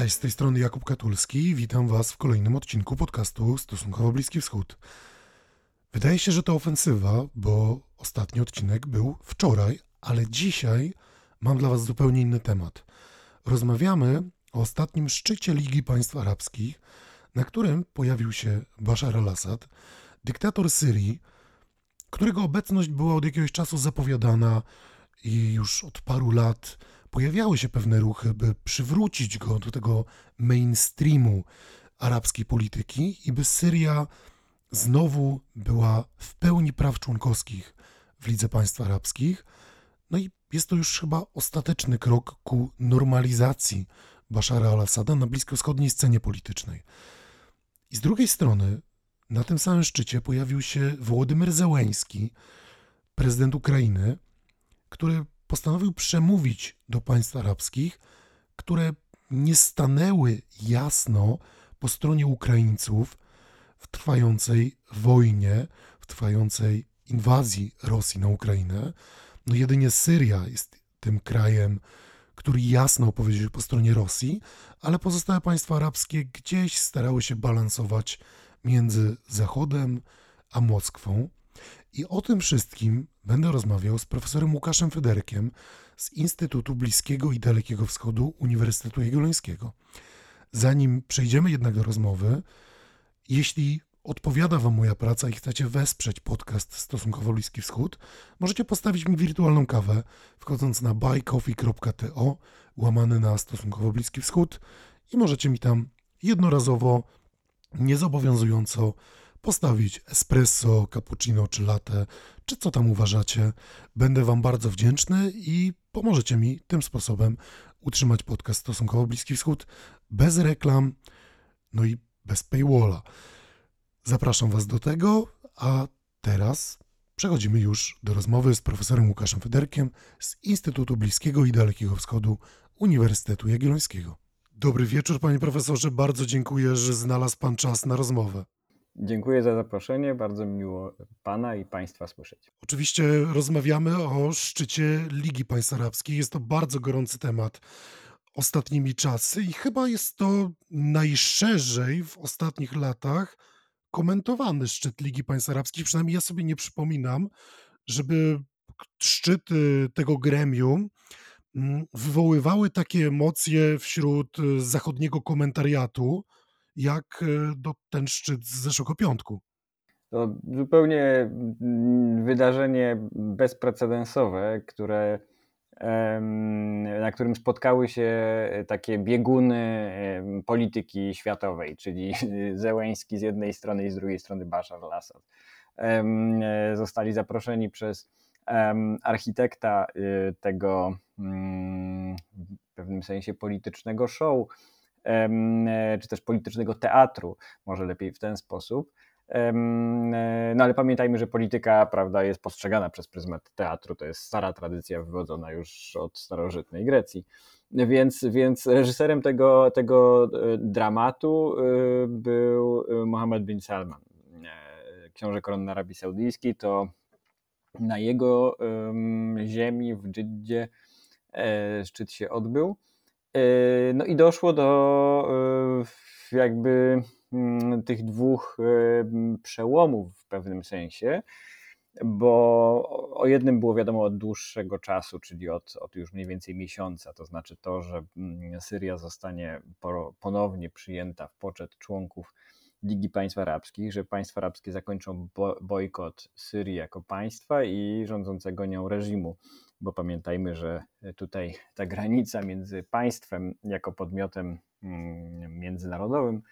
Cześć, z tej strony Jakub Katulski. Witam Was w kolejnym odcinku podcastu Stosunkowo Bliski Wschód. Wydaje się, że to ofensywa, bo ostatni odcinek był wczoraj, ale dzisiaj mam dla Was zupełnie inny temat. Rozmawiamy o ostatnim szczycie Ligi Państw Arabskich, na którym pojawił się Bashar al-Assad, dyktator Syrii, którego obecność była od jakiegoś czasu zapowiadana i już od paru lat pojawiały się pewne ruchy, by przywrócić go do tego mainstreamu arabskiej polityki i by Syria znowu była w pełni praw członkowskich w Lidze Państw Arabskich. No i jest to już chyba ostateczny krok ku normalizacji Bashara al-Assada na bliskowschodniej scenie politycznej. I z drugiej strony, na tym samym szczycie pojawił się Wołodymyr Zełeński, prezydent Ukrainy, który postanowił przemówić do państw arabskich, które nie stanęły jasno po stronie Ukraińców w trwającej wojnie, w trwającej inwazji Rosji na Ukrainę. No jedynie Syria jest tym krajem, który jasno opowiedział po stronie Rosji, ale pozostałe państwa arabskie gdzieś starały się balansować między Zachodem a Moskwą. I o tym wszystkim będę rozmawiał z profesorem Łukaszem Federkiem z Instytutu Bliskiego i Dalekiego Wschodu Uniwersytetu Jagiellońskiego. Zanim przejdziemy jednak do rozmowy, jeśli odpowiada Wam moja praca i chcecie wesprzeć podcast Stosunkowo Bliski Wschód, możecie postawić mi wirtualną kawę, wchodząc na buycoffee.to łamany na Stosunkowo Bliski Wschód i możecie mi tam jednorazowo, niezobowiązująco postawić espresso, cappuccino czy latte, czy co tam uważacie. Będę Wam bardzo wdzięczny i pomożecie mi tym sposobem utrzymać podcast Stosunkowo Bliski Wschód bez reklam, no i bez paywalla. Zapraszam Was do tego, a teraz przechodzimy już do rozmowy z profesorem Łukaszem Federkiem z Instytutu Bliskiego i Dalekiego Wschodu Uniwersytetu Jagiellońskiego. Dobry wieczór, panie profesorze. Bardzo dziękuję, że znalazł pan czas na rozmowę. Dziękuję za zaproszenie. Bardzo miło Pana i Państwa słyszeć. Oczywiście rozmawiamy o szczycie Ligi Państw Arabskich. Jest to bardzo gorący temat ostatnimi czasy i chyba jest to najszerzej w ostatnich latach komentowany szczyt Ligi Państw Arabskich. Przynajmniej ja sobie nie przypominam, żeby szczyty tego gremium mm, wywoływały takie emocje wśród zachodniego komentariatu jak e, do ten szczyt z zeszłego piątku. To zupełnie mm, wydarzenie bezprecedensowe, które, na którym spotkały się takie bieguny polityki światowej, czyli Zełeński z jednej strony i z drugiej strony Bashar al-Assad. Zostali zaproszeni przez architekta y, tego mm, w pewnym sensie politycznego show, E, czy też politycznego teatru, może lepiej w ten sposób. E, no ale pamiętajmy, że polityka prawda, jest postrzegana przez pryzmat teatru. To jest stara tradycja wywodzona już od starożytnej Grecji. Więc, więc reżyserem tego, tego e, dramatu był Mohammed bin Salman, książę koronny Arabii Saudyjskiej. To na jego ziemi w Dżiddzie szczyt się odbył. E, no i doszło do e, jakby mm, tych dwóch e, przełomów w pewnym sensie, bo o jednym było wiadomo od dłuższego czasu, czyli od, od już mniej więcej miesiąca, to znaczy to, że mm, Syria zostanie ponownie przyjęta w poczet członków Ligi Państw Arabskich, że państwa arabskie zakończą bojkot Syrii jako państwa i rządzącego nią reżimu bo pamiętajmy, że tutaj ta granica między państwem jako podmiotem mm, międzynarodowym,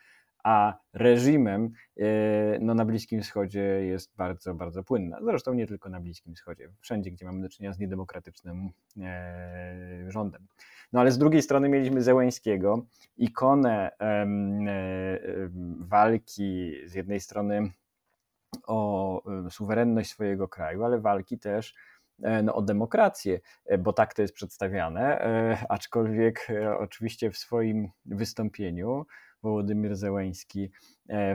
a reżimem e, no, na Bliskim Wschodzie jest bardzo, bardzo płynna. Zresztą nie tylko na Bliskim Wschodzie, wszędzie, gdzie mamy do czynienia z niedemokratycznym e, rządem. No ale z drugiej strony mieliśmy Zełęńskiego, ikonę e, walki z jednej strony o suwerenność swojego kraju, ale walki też E, no, o demokrację, e, bo tak to jest przedstawiane, e, aczkolwiek oczywiście w swoim wystąpieniu Wołodymyr Zełęński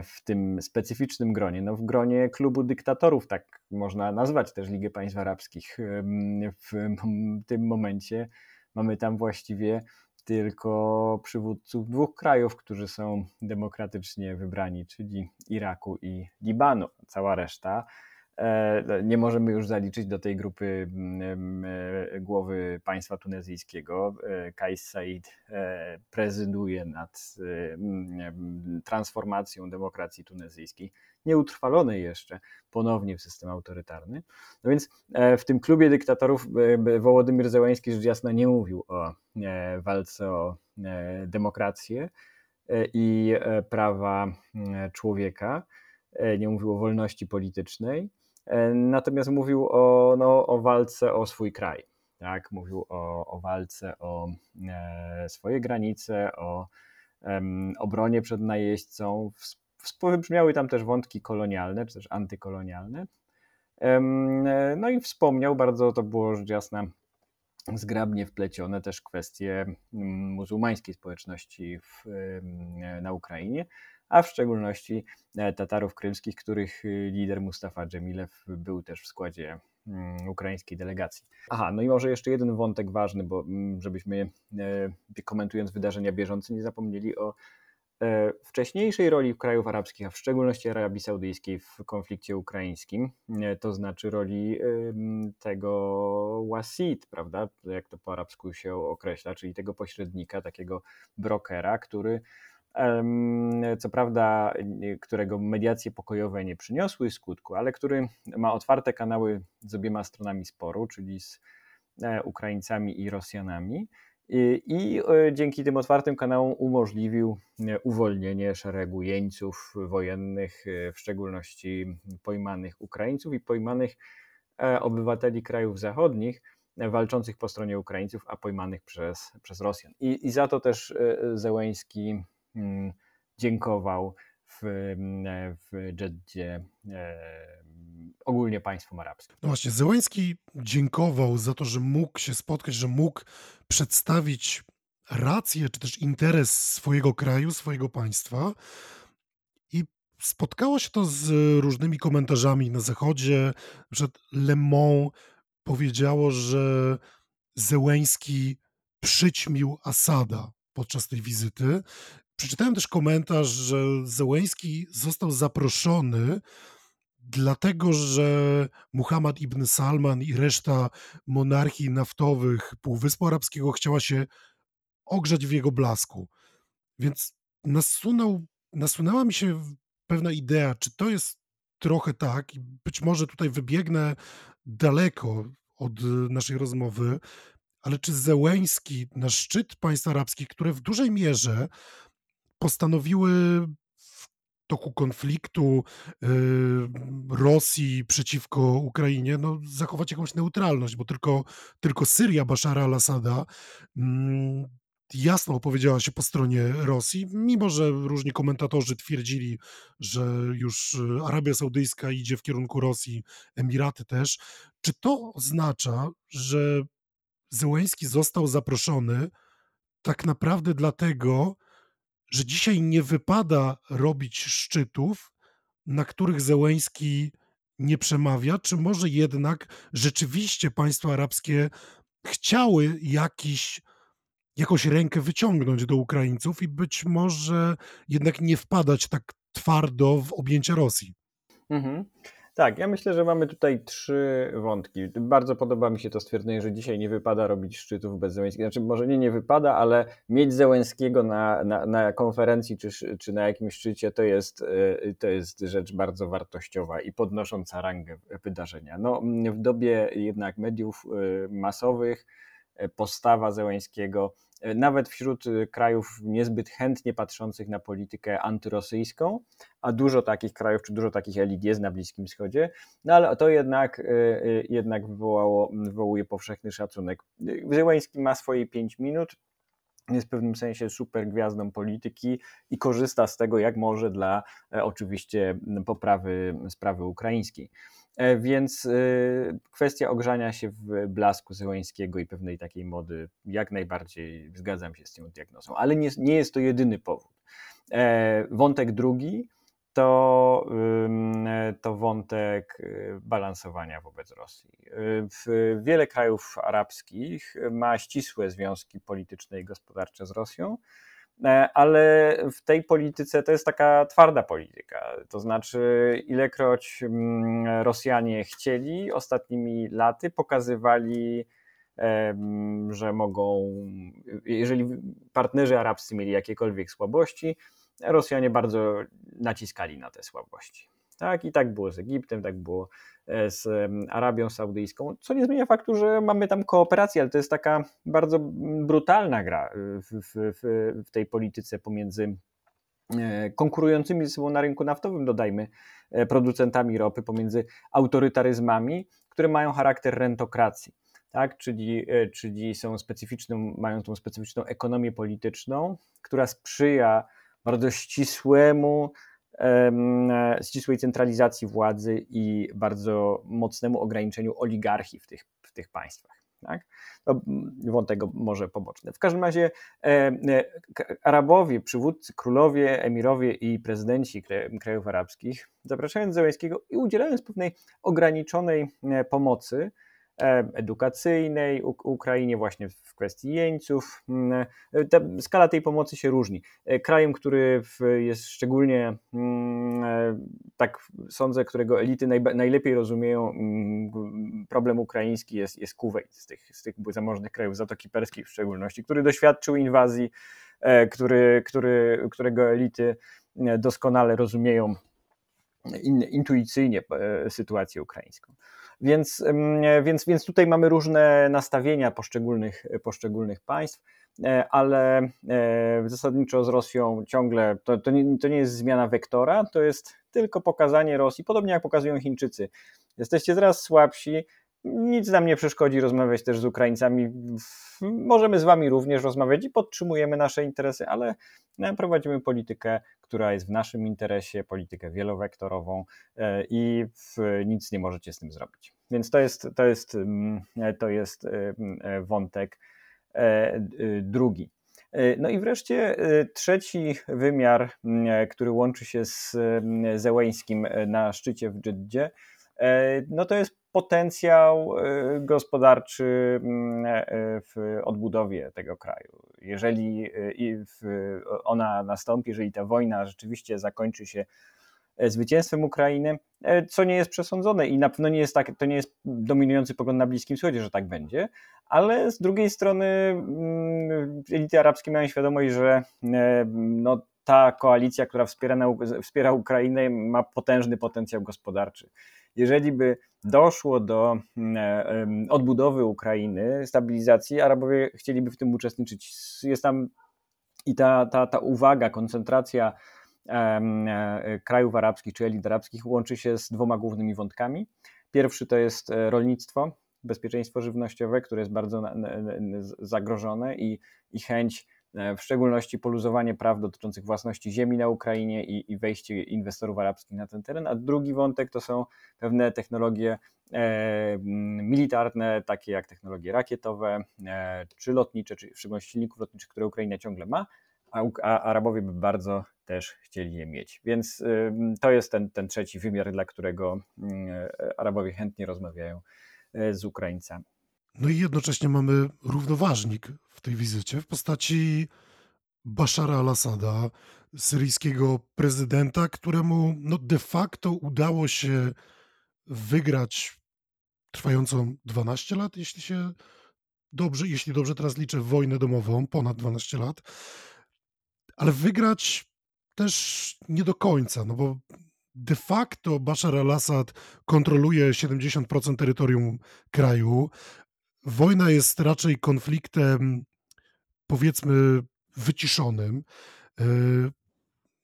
w tym specyficznym gronie, no w gronie klubu dyktatorów, tak można nazwać też Ligę Państw Arabskich w tym momencie mamy tam właściwie tylko przywódców dwóch krajów, którzy są demokratycznie wybrani, czyli Iraku i Libanu. Cała reszta E, nie możemy już zaliczyć do tej grupy mm, e, głowy państwa tunezyjskiego. E, Kais Said prezyduje nad mm, transformacją demokracji tunezyjskiej, nieutrwalonej jeszcze ponownie w system autorytarny. No więc w tym klubie dyktatorów Wołodymyr Zełański rzecz jasna nie mówił o walce o demokrację i prawa mm, człowieka, nie mówił o wolności politycznej, E, natomiast mówił o, no, o walce o swój kraj. Tak? Mówił o, o walce o e, swoje granice, o obronie przed najeźdźcą. Wybrzmiały tam też wątki kolonialne, czy też antykolonialne. No i wspomniał, bardzo to było rzecz jasna zgrabnie wplecione też kwestie muzułmańskiej społeczności w, na Ukrainie, a w szczególności e, Tatarów krymskich, których y, lider Mustafa Dżemilew był też w składzie mm, ukraińskiej delegacji. Aha, no i może jeszcze jeden wątek ważny, bo mm, żebyśmy e, komentując wydarzenia bieżące nie zapomnieli o e, wcześniejszej roli krajów arabskich, a w szczególności Arabii Saudyjskiej w konflikcie ukraińskim, to znaczy roli tego wasid, prawda, jak to po arabsku się określa, czyli tego pośrednika, takiego brokera, który co prawda, którego mediacje pokojowe nie przyniosły skutku, ale który ma otwarte kanały z obiema stronami sporu, czyli z e, Ukraińcami i Rosjanami. I, e, dzięki tym otwartym kanałom umożliwił e, uwolnienie szeregu jeńców wojennych, w szczególności pojmanych Ukraińców i pojmanych obywateli krajów zachodnich, walczących po stronie Ukraińców, a pojmanych przez, przez Rosjan. I, i za to też Zełęński Mm, dziękował w, mm, w Jeddzie e, ogólnie państwom arabskim. No właśnie, Zełański dziękował za to, że mógł się spotkać, że mógł przedstawić rację czy też interes swojego kraju, swojego państwa. I spotkało się to z różnymi komentarzami na Zachodzie, że Le Monde powiedziało, że Zełęński przyćmił Asada podczas tej wizyty Przeczytałem też komentarz, że Zełęński został zaproszony dlatego, że Muhammad ibn Salman i reszta monarchii naftowych Półwyspu Arabskiego chciała się ogrzać w jego blasku. Więc nasunął, nasunęła mi się pewna idea, czy to jest trochę tak, i być może tutaj wybiegnę daleko od naszej rozmowy, ale czy Zełęński na szczyt państw arabskich, które w dużej mierze postanowiły w toku konfliktu y, Rosji przeciwko Ukrainie no, zachować jakąś neutralność, bo tylko, tylko Syria Bashara al-Assada mm, jasno opowiedziała się po stronie Rosji, mimo że różni komentatorzy twierdzili, że już Arabia Saudyjska idzie w kierunku Rosji, Emiraty też. Czy to oznacza, że Zełęński został zaproszony tak naprawdę dlatego, że dzisiaj nie wypada robić szczytów, na których Zełęński nie przemawia, czy może jednak rzeczywiście państwa arabskie chciały jakiś, jakąś rękę wyciągnąć do Ukraińców i być może jednak nie wpadać tak twardo w objęcia Rosji. Mhm. Tak, ja myślę, że mamy tutaj trzy wątki. Bardzo podoba mi się to stwierdzenie, że dzisiaj nie wypada robić szczytów bez Zełęskiego. Znaczy, może nie nie wypada, ale mieć Zełęskiego na, na, na konferencji czy, czy na jakimś szczycie to jest, e, to jest rzecz bardzo wartościowa i podnosząca rangę wydarzenia. No, w dobie jednak mediów e, masowych e, postawa Zełęskiego nawet wśród y, krajów niezbyt chętnie patrzących na politykę antyrosyjską, a dużo takich krajów czy dużo takich elit jest na Bliskim Wschodzie, no ale to jednak, y, y, jednak wywołało, wywołuje powszechny szacunek. Zełański ma swoje 5 minut, jest w pewnym sensie super gwiazdą polityki i korzysta z tego jak może dla e, oczywiście poprawy sprawy ukraińskiej. E, więc e, kwestia ogrzania się w blasku Zełańskiego i pewnej takiej mody, jak najbardziej zgadzam się z tą diagnozą, ale nie, nie jest to jedyny powód. Wątek drugi to, to wątek y, balansowania wobec Rosji. Y, wiele krajów arabskich ma ścisłe związki polityczne i gospodarcze z Rosją, e, ale w tej polityce to jest taka twarda polityka. To znaczy, ilekroć Rosjanie chcieli, ostatnimi laty pokazywali, że mogą, jeżeli partnerzy arabscy mieli jakiekolwiek słabości, Rosjanie bardzo naciskali na te słabości. Tak, i tak było z Egiptem, tak było e, z Arabią Saudyjską, co nie zmienia faktu, że mamy tam kooperację, ale to jest taka bardzo brutalna gra e, w, w, w tej polityce pomiędzy e, konkurującymi ze sobą na rynku naftowym, dodajmy, producentami ropy, pomiędzy autorytaryzmami, które mają charakter rentokracji. Tak, czyli, czyli są specyficzną, mają tą specyficzną ekonomię polityczną, która sprzyja bardzo ścisłemu, ścisłej centralizacji władzy i bardzo mocnemu ograniczeniu oligarchii w tych, w tych państwach. Tak? To wątek może poboczny. W każdym razie e, Arabowie, przywódcy, królowie, emirowie i prezydenci krajów arabskich, zapraszając Zełenskiego i udzielając pewnej ograniczonej e, pomocy, E, edukacyjnej Ukrainie, właśnie w kwestii jeńców. Mm, e, ta skala tej pomocy się różni. E, krajem, który jest szczególnie, mm, tak sądzę, którego elity najlepiej rozumieją mm, problem ukraiński jest, jest Kuwait, z tych, z tych zamożnych krajów Zatoki Perskiej w szczególności, który doświadczył inwazji, który, który, którego elity doskonale rozumieją intuicyjnie sytuację ukraińską. Więc, więc, więc tutaj mamy różne nastawienia poszczególnych, poszczególnych państw, e, ale e, zasadniczo z Rosją ciągle to, to, nie, to nie jest zmiana wektora, to jest tylko pokazanie Rosji, podobnie jak pokazują Chińczycy. Jesteście teraz słabsi, nic nam nie przeszkodzi rozmawiać też z Ukraińcami. Możemy z Wami również rozmawiać i podtrzymujemy nasze interesy, ale e, prowadzimy politykę, która jest w naszym interesie, politykę wielowektorową e, i nic nie możecie z tym zrobić. Więc to jest, to jest, mm, to jest e, wątek drugi. No i wreszcie trzeci wymiar, który łączy się z Zełeńskim na szczycie w Dżeddzie, no to jest potencjał y, gospodarczy mm, e, w odbudowie tego kraju. Jeżeli ona nastąpi, jeżeli ta wojna rzeczywiście zakończy się e, zwycięstwem Ukrainy, e, co nie jest przesądzone i na pewno nie jest tak, to nie jest dominujący pogląd na Bliskim Wschodzie, że tak będzie, ale z drugiej strony mm, elity arabskie mają świadomość, że no, ta koalicja, która wspiera, wspiera Ukrainę, ma potężny potencjał gospodarczy. Jeżeli by doszło do mm, e, odbudowy Ukrainy, stabilizacji, Arabowie chcieliby w tym uczestniczyć. Jest tam i ta, ta, ta uwaga, koncentracja e, krajów arabskich czy elit arabskich łączy się z dwoma głównymi wątkami. Pierwszy to jest e, rolnictwo, bezpieczeństwo żywnościowe, które jest bardzo zagrożone i, i chęć w szczególności poluzowanie praw dotyczących własności ziemi na Ukrainie i, i wejście inwestorów arabskich na ten teren, a drugi wątek to są pewne technologie e, militarne, takie jak technologie rakietowe, e, czy lotnicze, czy w szczególności silników lotniczych, które Ukraina ciągle ma, a, a Arabowie by bardzo też chcieli je mieć. Więc e, to jest ten, ten trzeci wymiar, dla którego mm, e, Arabowie chętnie rozmawiają e, z Ukraińcami. No i jednocześnie mamy równoważnik w tej wizycie w postaci Bashara al-Assada, syryjskiego prezydenta, któremu no de facto udało się wygrać trwającą 12 lat, jeśli się dobrze, jeśli dobrze teraz liczę, wojnę domową, ponad 12 lat, ale wygrać też nie do końca, no bo de facto Bashar al-Assad kontroluje 70% terytorium kraju, wojna jest raczej konfliktem, powiedzmy, wyciszonym. E,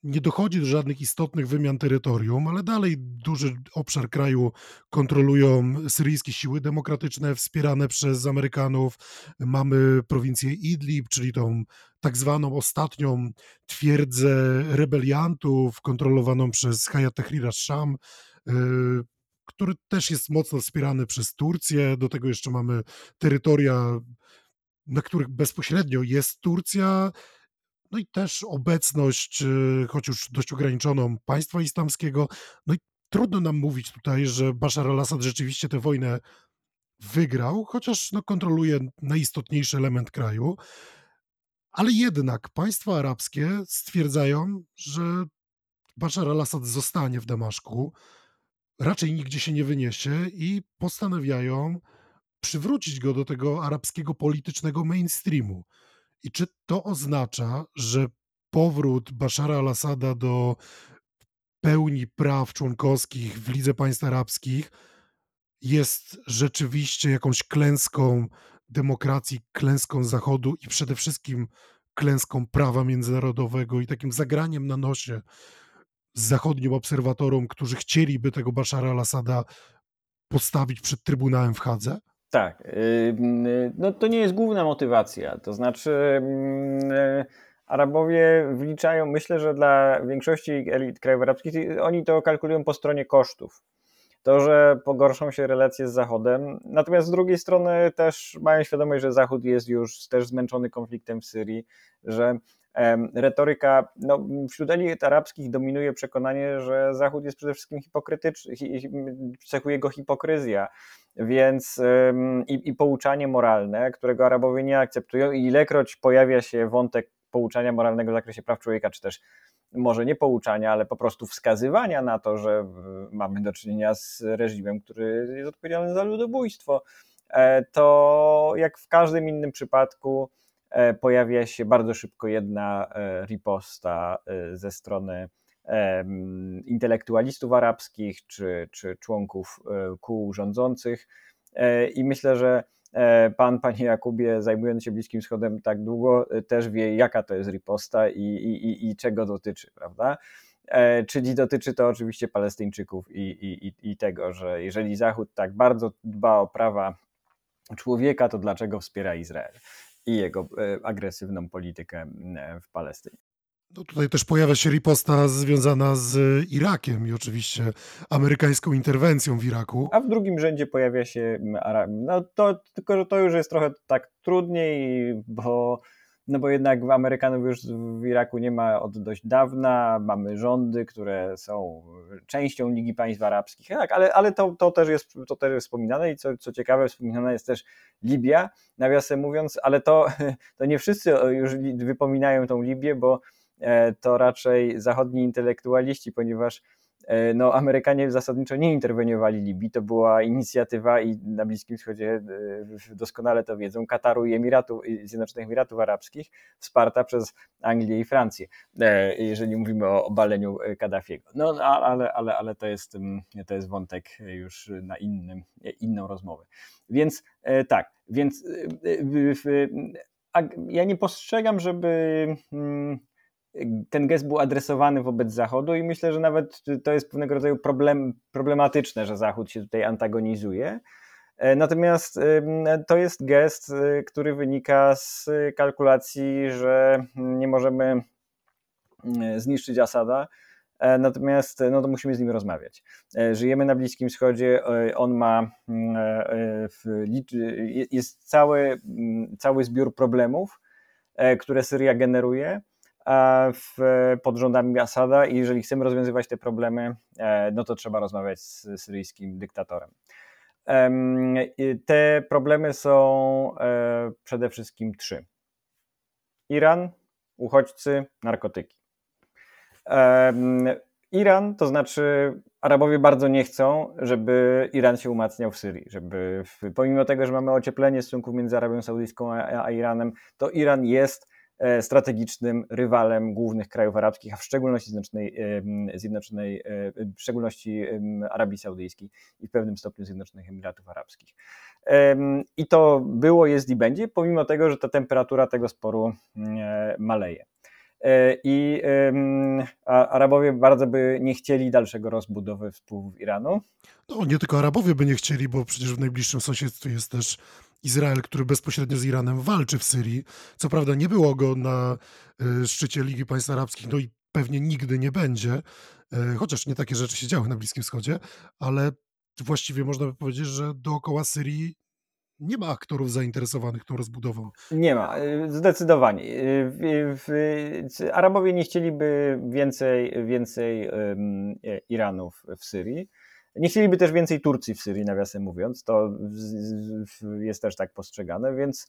nie dochodzi do żadnych istotnych wymian terytorium, ale dalej duży obszar kraju kontrolują syryjskie siły demokratyczne wspierane przez Amerykanów. Mamy prowincję Idlib, czyli tą tak zwaną ostatnią twierdzę rebeliantów kontrolowaną przez Hayat Tahrir al-Sham e, który też jest mocno wspierany przez Turcję. Do tego jeszcze mamy terytoria, na których bezpośrednio jest Turcja. no i też obecność, y, choć już dość ograniczoną, państwa islamskiego. No i trudno nam mówić tutaj, że Bashar al-Assad rzeczywiście tę wojnę wygrał, chociaż no, kontroluje najistotniejszy element kraju. Ale jednak państwa arabskie stwierdzają, że Bashar al-Assad zostanie w Damaszku, raczej nigdzie się nie wyniesie i postanawiają przywrócić go do tego arabskiego politycznego mainstreamu. I czy to oznacza, że powrót Bashara al-Assada do pełni praw członkowskich w Lidze Państw Arabskich jest rzeczywiście jakąś klęską demokracji, klęską Zachodu i przede wszystkim klęską prawa międzynarodowego i takim zagraniem na nosie zachodnim obserwatorom, którzy chcieliby tego Bashara al-Assada postawić przed Trybunałem w Hadze? Tak. No to nie jest główna motywacja. To znaczy, Arabowie wliczają, myślę, że dla większości elit krajów arabskich, oni to kalkulują po stronie kosztów. To, że pogorszą się relacje z Zachodem, natomiast z drugiej strony też mają świadomość, że Zachód jest już też zmęczony konfliktem w Syrii, że retoryka, no, wśród elit arabskich dominuje przekonanie, że Zachód jest przede wszystkim hipokrytyczny, cechuje go hipokryzja, więc i, i pouczanie moralne, którego Arabowie nie akceptują i ilekroć pojawia się wątek pouczania moralnego w zakresie praw człowieka, czy też może nie pouczania, ale po prostu wskazywania na to, że mamy do czynienia z reżimem, który jest odpowiedzialny za ludobójstwo, e, to jak w każdym innym przypadku pojawia się bardzo szybko jedna e, riposta ze strony intelektualistów arabskich czy, czy członków kół rządzących. I myślę, że E, pan, panie Jakubie, zajmując się Bliskim Wschodem tak długo, e, też wie, jaka to jest riposta i, i, i czego dotyczy, prawda? E, czyli dotyczy to oczywiście Palestyńczyków i, i tego, że jeżeli Zachód tak bardzo dba o prawa człowieka, to dlaczego wspiera Izrael i jego agresywną politykę w Palestynie? No tutaj też pojawia się riposta związana z Irakiem i oczywiście amerykańską interwencją w Iraku. A w drugim rzędzie pojawia się Arab. No to tylko, że to już jest trochę tak trudniej, bo no bo jednak Amerykanów już w Iraku nie ma od dość dawna, mamy rządy, które są częścią Ligi Państw Arabskich, tak, ale, ale to, to, też jest, to też jest wspominane i co, co ciekawe, wspominana jest też Libia, nawiasem mówiąc, ale to, to nie wszyscy już wypominają tą Libię, bo E, to raczej zachodni intelektualiści, ponieważ no, Amerykanie zasadniczo nie interweniowali Libii. To była inicjatywa i na Bliskim Wschodzie e, doskonale to wiedzą, Kataru i Emiratu, Zjednoczonych Emiratów Arabskich, wsparta przez Anglię i Francję, jeżeli mówimy o obaleniu Kaddafiego. No ale, ale, ale to, jest, mm, to jest wątek już na innym, inną rozmowę. Więc tak, więc ja nie postrzegam, żeby mm, ten gest był adresowany wobec Zachodu i myślę, że nawet to jest pewnego rodzaju problem, problematyczne, że Zachód się tutaj antagonizuje. E, natomiast to jest gest, e, który wynika z kalkulacji, że nie możemy zniszczyć Asada, e, natomiast no to musimy z nim rozmawiać. Żyjemy na Bliskim Wschodzie, on ma, jest cały, cały zbiór problemów, które Syria generuje w, pod rządami Asada i jeżeli chcemy rozwiązywać te problemy, e, no to trzeba rozmawiać z syryjskim dyktatorem. Te problemy są e, przede wszystkim trzy. Iran, uchodźcy, narkotyki. Iran, to znaczy Arabowie bardzo nie chcą, żeby Iran się umacniał w Syrii, żeby pomimo tego, że mamy ocieplenie stosunków między Arabią Saudyjską a, a Iranem, to Iran jest E, strategicznym rywalem głównych krajów arabskich, a w szczególności Zjednoczonej, Zjednoczonej e, w szczególności Arabii Saudyjskiej i w pewnym stopniu Zjednoczonych Emiratów Arabskich. I to było, jest i będzie, pomimo tego, że ta temperatura tego sporu e, maleje. I Arabowie bardzo by nie chcieli dalszego rozbudowy wpływów Iranu. No, nie tylko Arabowie by nie chcieli, bo przecież w najbliższym sąsiedztwie jest też Izrael, który bezpośrednio z Iranem walczy w Syrii. Co prawda nie było go na e, szczycie Ligi Państw Arabskich, no i pewnie nigdy nie będzie, e, chociaż nie takie rzeczy się działy na Bliskim Wschodzie, ale właściwie można by powiedzieć, że dookoła Syrii nie ma aktorów zainteresowanych tą rozbudową. Nie ma, zdecydowanie. Arabowie nie chcieliby więcej, więcej Iranów w Syrii. Nie chcieliby też więcej Turcji w Syrii, nawiasem mówiąc, to jest też tak postrzegane, więc,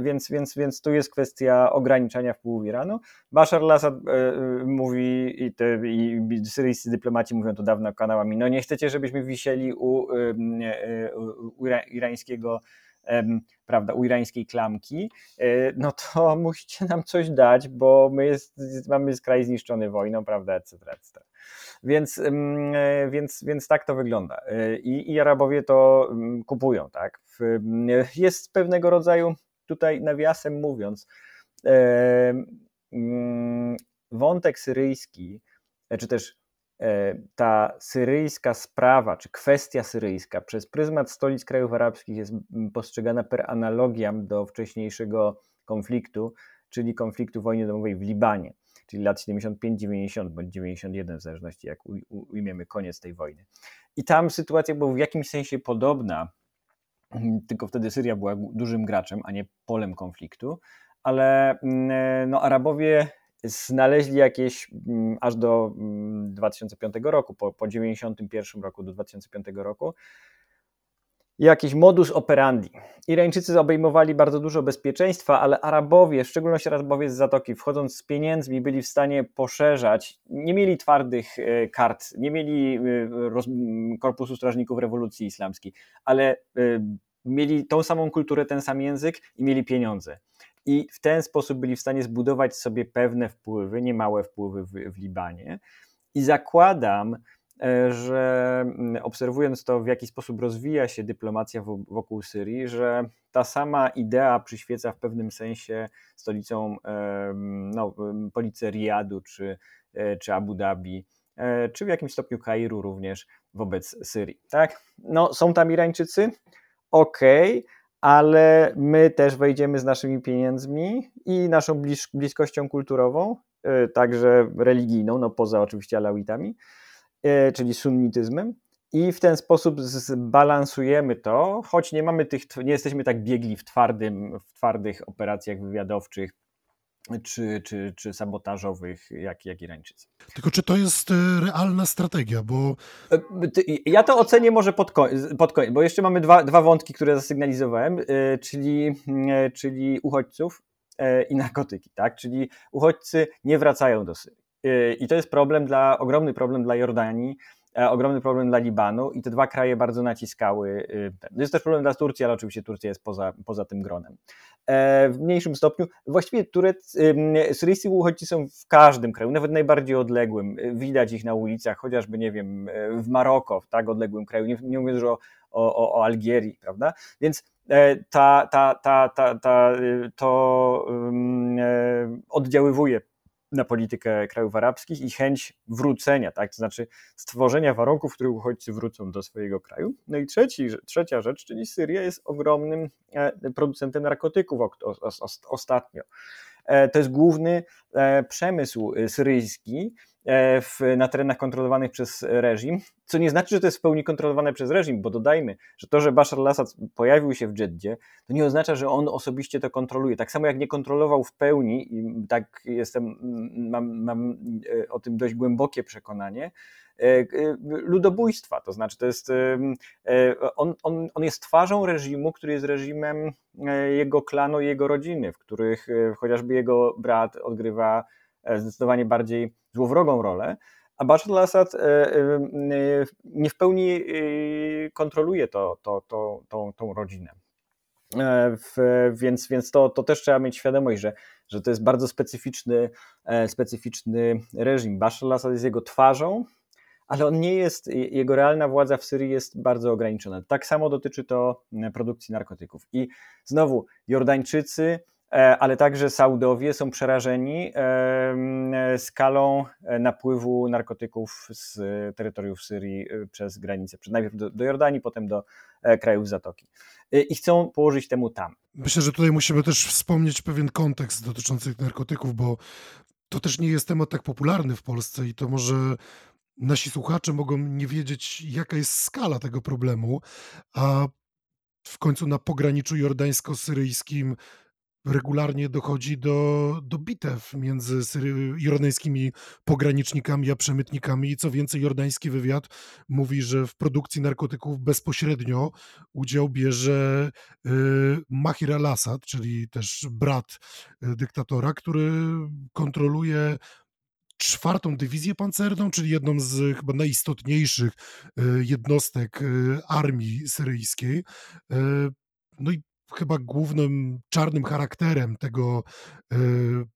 więc, więc, więc tu jest kwestia ograniczania wpływu Iranu. Bashar al-Assad e, mówi i, te, i syryjscy dyplomaci mówią to dawno kanałami, no nie chcecie, żebyśmy wisieli u, e, u irańskiego prawda, u irańskiej klamki, e, no to musicie nam coś dać, bo my jest, mamy kraj zniszczony wojną, prawda, etc., etc. Więc, e, więc, więc tak to wygląda. E, I, I Arabowie to kupują, tak. Jest pewnego rodzaju, tutaj nawiasem mówiąc, mm, wątek syryjski, czy też ta syryjska sprawa, czy kwestia syryjska przez pryzmat stolic krajów arabskich jest postrzegana per analogiam do wcześniejszego konfliktu, czyli konfliktu wojny domowej w Libanie, czyli lat 75-90 bądź 91, w zależności jak ujmiemy koniec tej wojny. I tam sytuacja była w jakimś sensie podobna, tylko wtedy Syria była dużym graczem, a nie polem konfliktu, ale no, Arabowie znaleźli jakieś mm, aż do 2005 mm, roku, po, po 91 roku do 2005 roku, jakiś modus operandi. Irańczycy obejmowali bardzo dużo bezpieczeństwa, ale Arabowie, w szczególności Arabowie z Zatoki, wchodząc z pieniędzmi, byli w stanie poszerzać. Nie mieli twardych e, kart, nie mieli e, Korpusu Strażników Rewolucji Islamskiej, ale e, mieli tą samą kulturę, ten sam język i mieli pieniądze i w ten sposób byli w stanie zbudować sobie pewne wpływy, niemałe wpływy w, w Libanie. I zakładam, że mm, obserwując to, w jaki sposób rozwija się dyplomacja wokół Syrii, że ta sama idea przyświeca w pewnym sensie stolicą no, policji Riyadu czy, e, czy Abu Dhabi, e, czy w jakimś stopniu Kairu również wobec Syrii. Tak? No, są tam Irańczycy? Okej, okay ale my też wejdziemy z naszymi pieniędzmi i naszą bliskością kulturową, e, także religijną, no poza oczywiście alawitami, e, czyli sunnityzmem. I w ten sposób zbalansujemy to, choć nie mamy tych, nie jesteśmy tak biegli w, twardym, w twardych operacjach wywiadowczych, czy, czy, czy sabotażowych, jak, jak Irańczycy. Tylko czy to jest e, realna strategia? Bo... E, ja to ocenię może pod, pod koniec, bo jeszcze mamy dwa, dwa wątki, które zasygnalizowałem, e, czyli, czyli uchodźców i narkotyki, tak? Czyli uchodźcy nie wracają do Syrii. I to jest problem dla, ogromny problem dla Jordanii, E, ogromny problem dla Libanu i te dwa kraje bardzo naciskały. Y, jest też problem dla Turcji, ale oczywiście Turcja jest poza, poza tym gronem. E, w mniejszym stopniu, właściwie Turec, syryjscy uchodźcy są w każdym kraju, nawet najbardziej odległym. Widać ich na ulicach, chociażby, nie wiem, w Maroko, w tak odległym kraju, nie, nie mówiąc już o, o, o Algierii, prawda? Więc e, ta, ta, ta, ta, ta, to oddziaływuje na politykę krajów arabskich i chęć wrócenia, tak? to znaczy stworzenia warunków, w których uchodźcy wrócą do swojego kraju. No i trzeci, trzecia rzecz, czyli Syria jest ogromnym e, producentem narkotyków ostatnio. E, to jest główny e, przemysł syryjski, w, na terenach kontrolowanych przez reżim, co nie znaczy, że to jest w pełni kontrolowane przez reżim, bo dodajmy, że to, że Bashar al-Assad pojawił się w Dżeddzie, to nie oznacza, że on osobiście to kontroluje. Tak samo jak nie kontrolował w pełni, i tak jestem, mam, mam e, o tym dość głębokie przekonanie, e, ludobójstwa. To znaczy, to jest, on, on, on jest twarzą reżimu, który jest reżimem jego klanu i jego rodziny, w których chociażby jego brat odgrywa zdecydowanie bardziej złowrogą rolę, a Bashar al-Assad e, e, nie w pełni e, kontroluje to, to, to, tą, tą rodzinę. Więc, więc to, to też trzeba mieć świadomość, że, że to jest bardzo specyficzny, specyficzny reżim. Bashar al-Assad jest jego twarzą, ale on nie jest, jego realna władza w Syrii jest bardzo ograniczona. Tak samo dotyczy to produkcji narkotyków. I znowu Jordańczycy E, ale także Saudowie są przerażeni skalą e, napływu narkotyków z terytoriów Syrii e, przez granicę. Najpierw do, do Jordanii, potem do krajów Zatoki. I chcą położyć temu tam. Myślę, że tutaj musimy też wspomnieć pewien kontekst dotyczący narkotyków, bo to też nie jest temat tak popularny w Polsce i to może nasi słuchacze mogą nie wiedzieć, jaka jest skala tego problemu, a w końcu na pograniczu jordańsko-syryjskim regularnie dochodzi do, do bitew między jordańskimi pogranicznikami a przemytnikami. I co więcej, jordański wywiad mówi, że w produkcji narkotyków bezpośrednio udział bierze y, Mahir al-Assad, czyli też brat y, dyktatora, który kontroluje czwartą dywizję pancerną, czyli jedną z chyba najistotniejszych y, jednostek armii syryjskiej. No i chyba głównym czarnym charakterem tego e,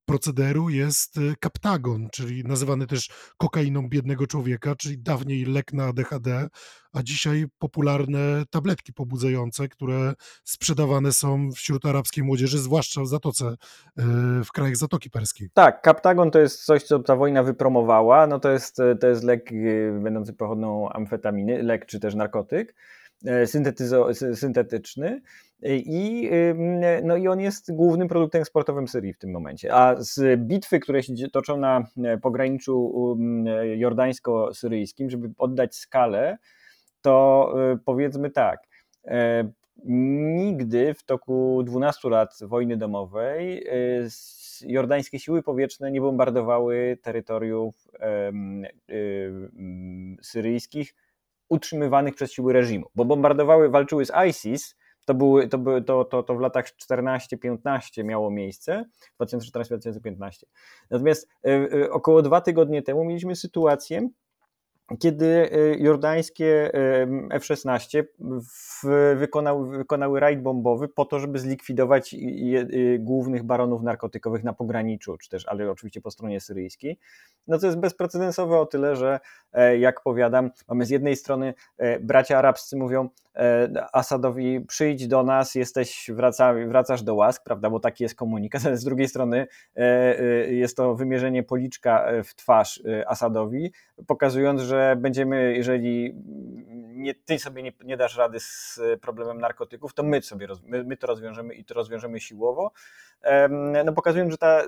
procederu jest e, kaptagon, czyli nazywany też kokainą biednego człowieka, czyli dawniej lek na ADHD, a dzisiaj popularne tabletki pobudzające, które sprzedawane są wśród arabskiej młodzieży, zwłaszcza w Zatoce, e, w krajach Zatoki Perskiej. Tak, kaptagon to jest coś, co ta wojna wypromowała, no to jest, to jest lek będący pochodną amfetaminy, lek czy też narkotyk syntetyczny, i, no i on jest głównym produktem eksportowym Syrii w tym momencie. A z bitwy, które się toczą na e, pograniczu jordańsko-syryjskim, żeby oddać skalę, to e, powiedzmy tak. E, nigdy w toku 12 lat wojny domowej jordańskie siły powietrzne nie bombardowały terytoriów syryjskich utrzymywanych przez siły reżimu, bo bombardowały, walczyły z ISIS, to, były, to, były, to, to, to w latach 14-15 miało miejsce, 2014-2015. Natomiast y, y, około dwa tygodnie temu mieliśmy sytuację, kiedy y, jordańskie F-16 wykonały, wykonały rajd bombowy po to, żeby zlikwidować głównych baronów narkotykowych na pograniczu, czy też, ale oczywiście po stronie syryjskiej. No to jest bezprecedensowe o tyle, że e, jak powiadam, mamy z jednej strony e, bracia arabscy mówią e, Asadowi przyjdź do nas, jesteś, wraca, wracasz do łask, prawda, bo taki jest komunikat, z drugiej strony jest to wymierzenie policzka w twarz Asadowi, pokazując, że będziemy, jeżeli nie, ty sobie nie, nie, dasz rady z problemem narkotyków, to my sobie my, my, to rozwiążemy i to rozwiążemy siłowo. No pokazując, że ta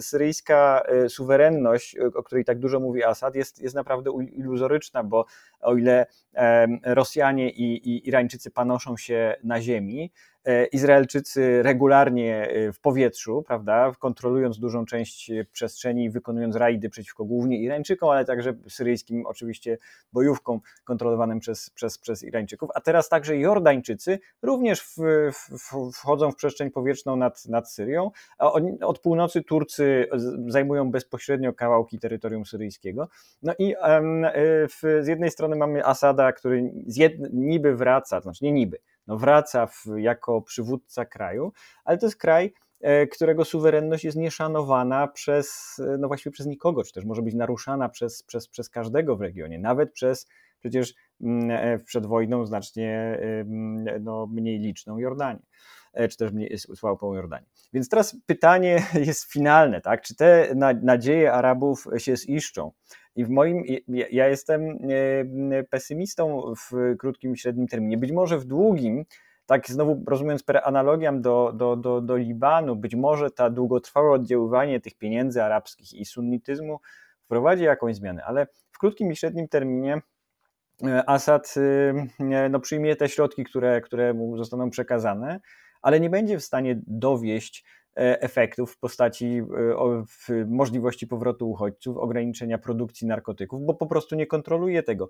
syryjska suwerenność, o której tak dużo mówi Assad, jest, jest naprawdę iluzoryczna, bo o ile Rosjanie i, i Irańczycy panoszą się na ziemi, E, Izraelczycy regularnie e, w powietrzu, prawda, kontrolując dużą część przestrzeni, wykonując rajdy przeciwko głównie Irańczykom, ale także syryjskim oczywiście bojówkom kontrolowanym przez, przez, przez Irańczyków, a teraz także Jordańczycy również w, w, wchodzą w przestrzeń powietrzną nad, nad Syrią, a od północy Turcy zajmują bezpośrednio kawałki terytorium syryjskiego. No i um, w, z jednej strony mamy Asada, który jed, niby wraca, to znaczy nie niby, no wraca w, jako przywódca kraju, ale to jest kraj, e, którego suwerenność jest nieszanowana przez, e, no właściwie przez nikogo, czy też może być naruszana przez, przez, przez każdego w regionie, nawet przez przecież mm, e, przed wojną znacznie no, mniej liczną Jordanię, czy też mniej słabą Jordanię. Więc teraz pytanie jest finalne, tak? czy te nadzieje Arabów się ziszczą? I w moim, ja jestem e, pesymistą w krótkim i średnim terminie. Być może w długim, tak znowu rozumiejąc per analogiam do, do, do, do Libanu, być może ta długotrwałe oddziaływanie tych pieniędzy arabskich i sunnityzmu wprowadzi jakąś zmianę, ale w krótkim i średnim terminie e, Assad e, no, przyjmie te środki, które, które mu zostaną przekazane, ale nie będzie w stanie dowieść efektów w postaci e, możliwości powrotu uchodźców, ograniczenia produkcji narkotyków, bo po prostu nie kontroluje tego.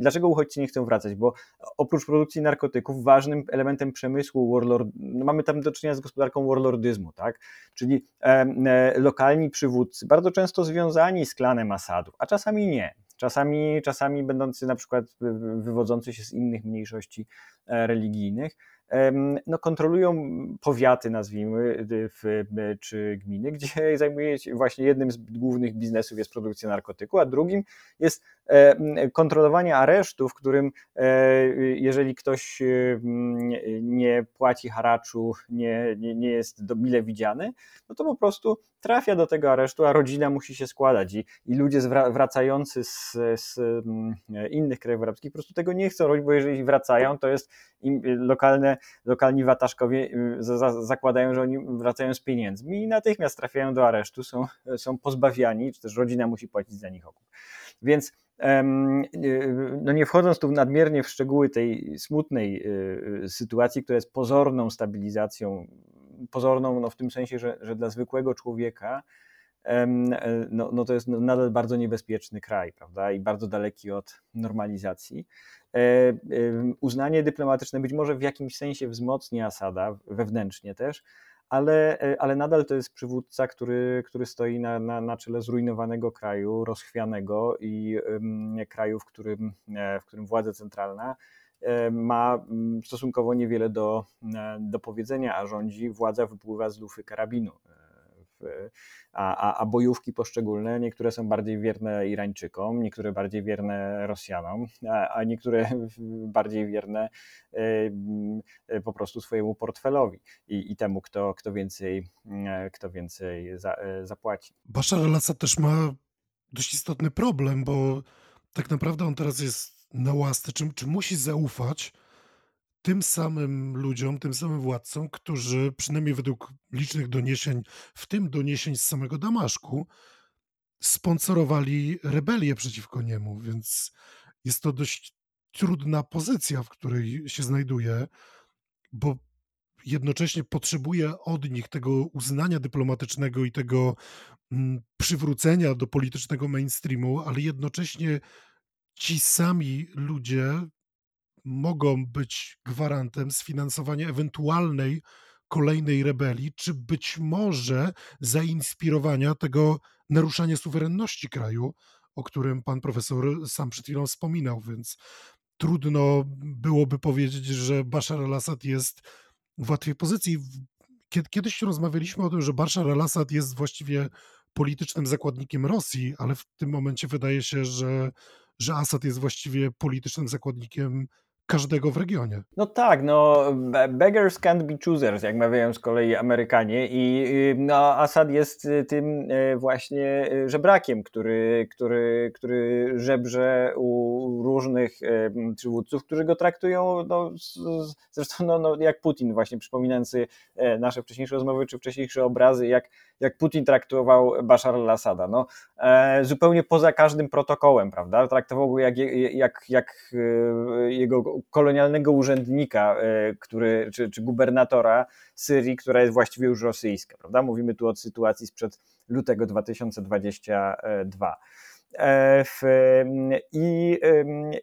Dlaczego uchodźcy nie chcą wracać? Bo oprócz produkcji narkotyków ważnym elementem przemysłu warlord... no mamy tam do czynienia z gospodarką warlordyzmu, tak? czyli e, lokalni przywódcy, bardzo często związani z klanem Asadów, a czasami nie. Czasami, czasami będący na przykład wywodzący się z innych mniejszości religijnych, no, kontrolują powiaty, nazwijmy, czy gminy, gdzie zajmuje się właśnie jednym z głównych biznesów jest produkcja narkotyku, a drugim jest kontrolowanie aresztu, w którym e, jeżeli ktoś nie płaci haraczu, nie, nie, nie jest mile widziany, no to po prostu trafia do tego aresztu, a rodzina musi się składać i, i ludzie wracający z, z innych krajów arabskich po prostu tego nie chcą robić, bo jeżeli wracają, to jest im lokalne, lokalni wataszkowie zakładają, że oni wracają z pieniędzmi i natychmiast trafiają do aresztu, są, są pozbawiani, czy też rodzina musi płacić za nich okup. Więc no nie wchodząc tu nadmiernie w szczegóły tej smutnej sytuacji, która jest pozorną stabilizacją, pozorną no w tym sensie, że, że dla zwykłego człowieka no, no to jest nadal bardzo niebezpieczny kraj, prawda, i bardzo daleki od normalizacji. E, uznanie dyplomatyczne być może w jakimś sensie wzmocni Asada, wewnętrznie też, ale, e, ale nadal to jest przywódca, który, który stoi na, na, na czele zrujnowanego kraju, rozchwianego i kraju, w którym, e, w którym władza centralna ma stosunkowo niewiele do, do powiedzenia, a rządzi władza wypływa z lufy karabinu a, a, a bojówki poszczególne, niektóre są bardziej wierne Irańczykom, niektóre bardziej wierne Rosjanom, a, a niektóre bardziej wierne po prostu swojemu portfelowi i, i temu, kto, kto więcej, kto więcej za, y, zapłaci. Bashar al-Assad też ma dość istotny problem, bo tak naprawdę on teraz jest na łasce, czy, czy musi zaufać tym samym ludziom, tym samym władcom, którzy przynajmniej według licznych doniesień, w tym doniesień z samego Damaszku, sponsorowali rebelię przeciwko niemu, więc jest to dość trudna pozycja, w której się znajduje, bo jednocześnie potrzebuje od nich tego uznania dyplomatycznego i tego mm, przywrócenia do politycznego mainstreamu, ale jednocześnie ci sami ludzie mogą być gwarantem sfinansowania ewentualnej kolejnej rebelii, czy być może zainspirowania tego naruszania suwerenności kraju, o którym pan profesor sam przed chwilą wspominał, więc trudno byłoby powiedzieć, że Bashar al-Assad jest w łatwej pozycji. Kiedyś rozmawialiśmy o tym, że Bashar al-Assad jest właściwie politycznym zakładnikiem Rosji, ale w tym momencie wydaje się, że, że Assad jest właściwie politycznym zakładnikiem każdego w regionie. No tak, no beggars can't be choosers, jak mawiają z kolei Amerykanie i no, Assad jest y, tym y, właśnie y, żebrakiem, który, który, który żebrze u różnych przywódców, którzy go traktują no, zresztą no, no, jak Putin właśnie, przypominający e, nasze wcześniejsze rozmowy czy wcześniejsze obrazy, jak, jak Putin traktował Bashar al-Assada. No, e, zupełnie poza każdym protokołem, prawda? Traktował go jak, jak, jak jego kolonialnego urzędnika, e, który, czy, czy gubernatora Syrii, która jest właściwie już rosyjska. Prawda? Mówimy tu o sytuacji sprzed lutego 2022. E, I,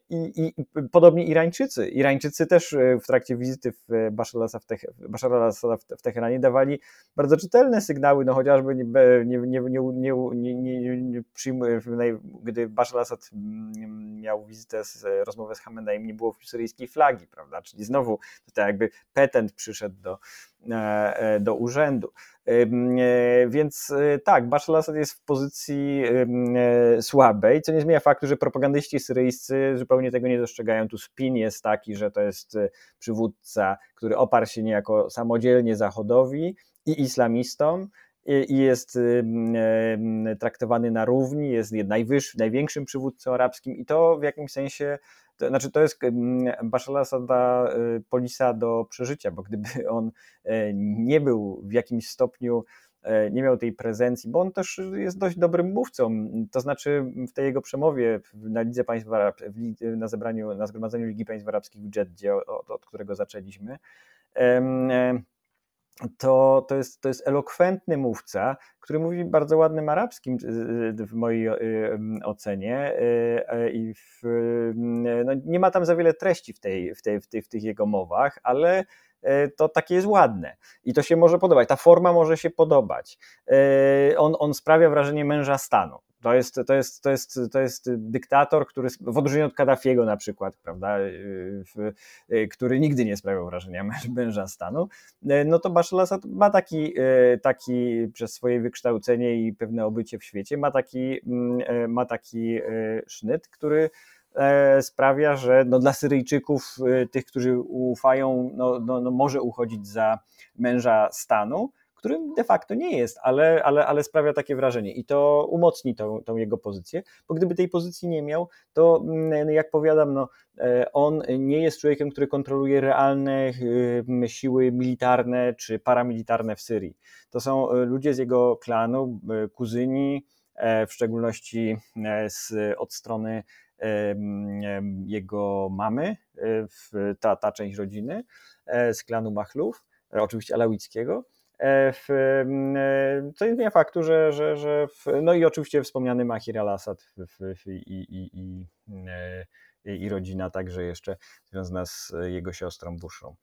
i, I podobnie Irańczycy. Irańczycy też e, w trakcie wizyty w Bashar al-Assada w Teheranie dawali bardzo czytelne sygnały, no chociażby nie, nie, nie, nie, nie, nie, nie przyjmuje, gdy Bashar al-Assad miał wizytę, z, rozmowę z Hameneim, nie było syryjskiej flagi, prawda? Czyli znowu to jakby petent przyszedł do, E, do urzędu. E, więc e, tak, Bashar al-Assad jest w pozycji słabej, co nie zmienia faktu, że propagandyści syryjscy zupełnie tego nie dostrzegają. Tu spin jest taki, że to jest przywódca, który oparł się niejako samodzielnie Zachodowi i islamistom, i jest traktowany na równi, jest najwyższym, największym przywódcą arabskim i to w jakimś sensie to znaczy, to jest Bashar al-Assada y, polisa do przeżycia, bo gdyby on e, nie był w jakimś stopniu e, nie miał tej prezencji, bo on też jest dość dobrym mówcą. To znaczy w tej jego przemowie na Lidze Państw na zebraniu, na Zgromadzeniu Ligi Państw Arabskich w Jeddzie, od, od którego zaczęliśmy, e, to, to, jest, to jest elokwentny mówca, który mówi bardzo ładnym arabskim w mojej ocenie i w, no nie ma tam za wiele treści w, tej, w, tej, w, tej, w tych jego mowach, ale to takie jest ładne i to się może podobać, ta forma może się podobać. On, on sprawia wrażenie męża stanu. To jest, to, jest, to, jest, to jest dyktator, który w odróżnieniu od Kaddafiego na przykład, prawda, y, y, który nigdy nie sprawiał wrażenia męża stanu, y, no to Bashar al-Assad ma taki, taki przez swoje wykształcenie i pewne obycie w świecie, ma taki, mm, ma taki sznyt, który e, sprawia, że no dla Syryjczyków, tych, którzy ufają, no, no, no może uchodzić za męża stanu, którym de facto nie jest, ale, ale, ale sprawia takie wrażenie i to umocni tą, tą jego pozycję, bo gdyby tej pozycji nie miał, to mm, jak powiadam, no, e, on nie jest człowiekiem, który kontroluje realne y, siły militarne czy paramilitarne w Syrii. To są e, ludzie z jego klanu, e, kuzyni, w szczególności z, od strony jego mamy, ta, ta część rodziny z klanu Machlów, oczywiście alawickiego. W, co nie zmienia faktu, że, że, że w, no i oczywiście wspomniany Mahir al-Assad i, i, i, i rodzina także jeszcze związana z jego siostrą Bushą.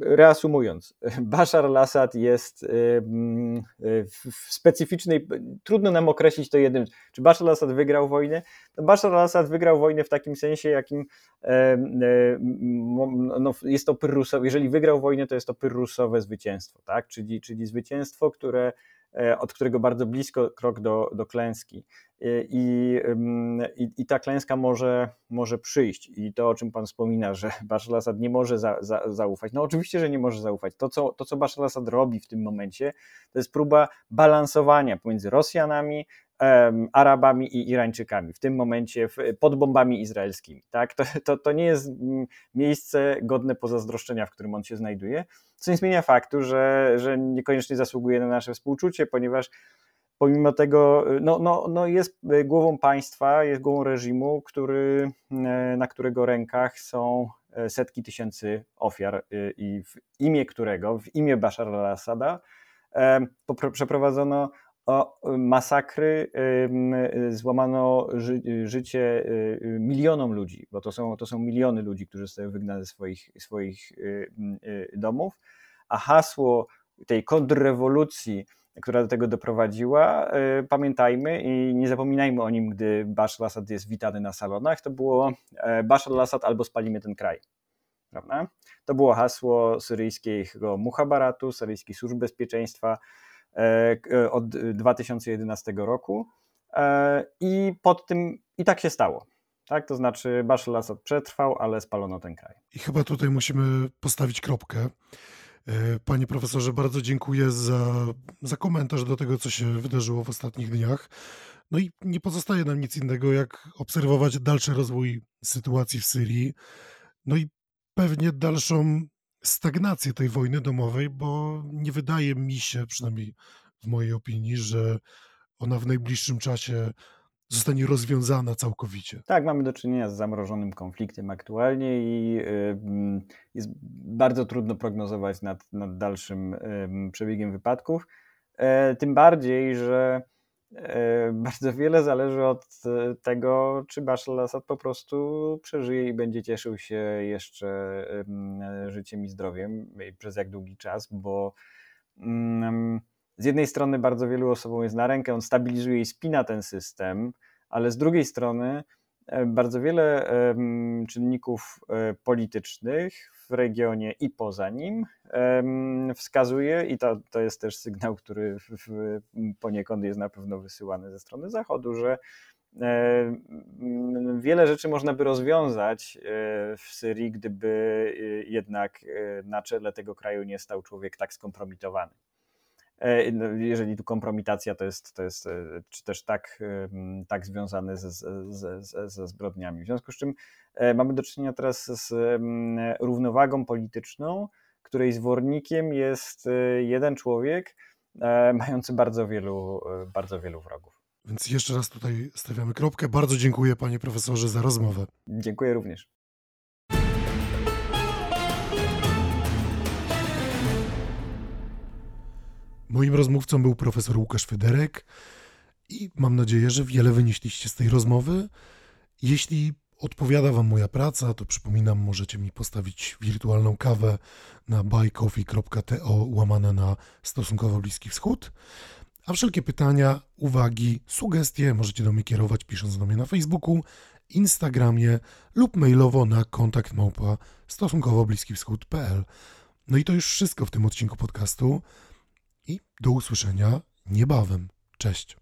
Reasumując, Bashar al-Assad jest w specyficznej, trudno nam określić to jednym, czy Bashar al-Assad wygrał wojnę? No Bashar al-Assad wygrał wojnę w takim sensie, jakim no, jest to pyrrusowe, jeżeli wygrał wojnę, to jest to pyrrusowe zwycięstwo, tak? czyli, czyli zwycięstwo, które E, od którego bardzo blisko krok do, do klęski. E, I, i, I, ta klęska może, może przyjść. I to, o czym Pan wspomina, że Bashar al-Assad nie może za, za, zaufać. No oczywiście, że nie może zaufać. To co, to, co Bashar al-Assad robi w tym momencie, to jest próba balansowania pomiędzy Rosjanami, Arabami i Irańczykami, w tym momencie pod bombami izraelskimi. Tak? To, to, to nie jest mm, miejsce godne pozazdroszczenia, w którym on się znajduje, co nie zmienia faktu, że, że niekoniecznie zasługuje na nasze współczucie, ponieważ pomimo tego no, no, no jest głową państwa, jest głową reżimu, który, na którego rękach są e, setki tysięcy ofiar e, i w imię którego, w imię Bashar al-Assada przeprowadzono o masakry, złamano ży, życie y, milionom ludzi, bo to są, to są miliony ludzi, którzy zostały wygnani ze swoich, swoich y, y, domów, a hasło tej kontrrewolucji, która do tego doprowadziła, pamiętajmy i nie zapominajmy o nim, gdy Bashar al-Assad jest witany na salonach, to było e, Bashar al-Assad albo spalimy ten kraj. Prawda? To było hasło syryjskiego muhabaratu, syryjskiej służb bezpieczeństwa, od 2011 roku e, i pod tym i tak się stało. Tak, to znaczy Bashar al-Assad przetrwał, ale spalono ten kraj. I chyba tutaj musimy postawić kropkę. Panie profesorze, bardzo dziękuję za, za komentarz do tego, co się wydarzyło w ostatnich dniach. No i nie pozostaje nam nic innego, jak obserwować dalszy rozwój sytuacji w Syrii. No i pewnie dalszą stagnację tej wojny domowej, bo nie wydaje mi się, przynajmniej w mojej opinii, że ona w najbliższym czasie zostanie rozwiązana całkowicie. Tak, mamy do czynienia z zamrożonym konfliktem aktualnie i jest bardzo trudno prognozować nad, nad dalszym przebiegiem wypadków. E, tym bardziej, że bardzo wiele zależy od e, tego, czy Bashar al-Assad po prostu przeżyje i będzie cieszył się jeszcze życiem i zdrowiem przez jak długi czas, bo mm, z jednej strony bardzo wielu osobom jest na rękę, on stabilizuje i spina ten system, ale z drugiej strony e, bardzo wiele czynników politycznych w regionie i poza nim wskazuje, i to, to jest też sygnał, który w, poniekąd jest na pewno wysyłany ze strony Zachodu, że wiele rzeczy można by rozwiązać e, w Syrii, gdyby e, jednak e, na czele tego kraju nie stał człowiek tak skompromitowany. No, jeżeli tu kompromitacja to jest, to jest czy też tak, tak związane ze, ze, ze zbrodniami. W związku z czym mamy do czynienia teraz z równowagą polityczną, której zwornikiem jest jeden człowiek e, mający bardzo wielu, e, bardzo wielu wrogów. Więc jeszcze raz tutaj stawiamy kropkę. Bardzo dziękuję panie profesorze za rozmowę. Dziękuję również. Moim rozmówcą był profesor Łukasz Federek i mam nadzieję, że wiele wynieśliście z tej rozmowy. Jeśli odpowiada Wam moja praca, to przypominam, możecie mi postawić wirtualną kawę na buycoffee.to łamane na stosunkowo Bliski Wschód. A wszelkie pytania, uwagi, sugestie możecie do mnie kierować pisząc do mnie na Facebooku, Instagramie lub mailowo na kontakt stosunkowo bliski wschód.pl. No i to już wszystko w tym odcinku podcastu i do usłyszenia niebawem. Cześć.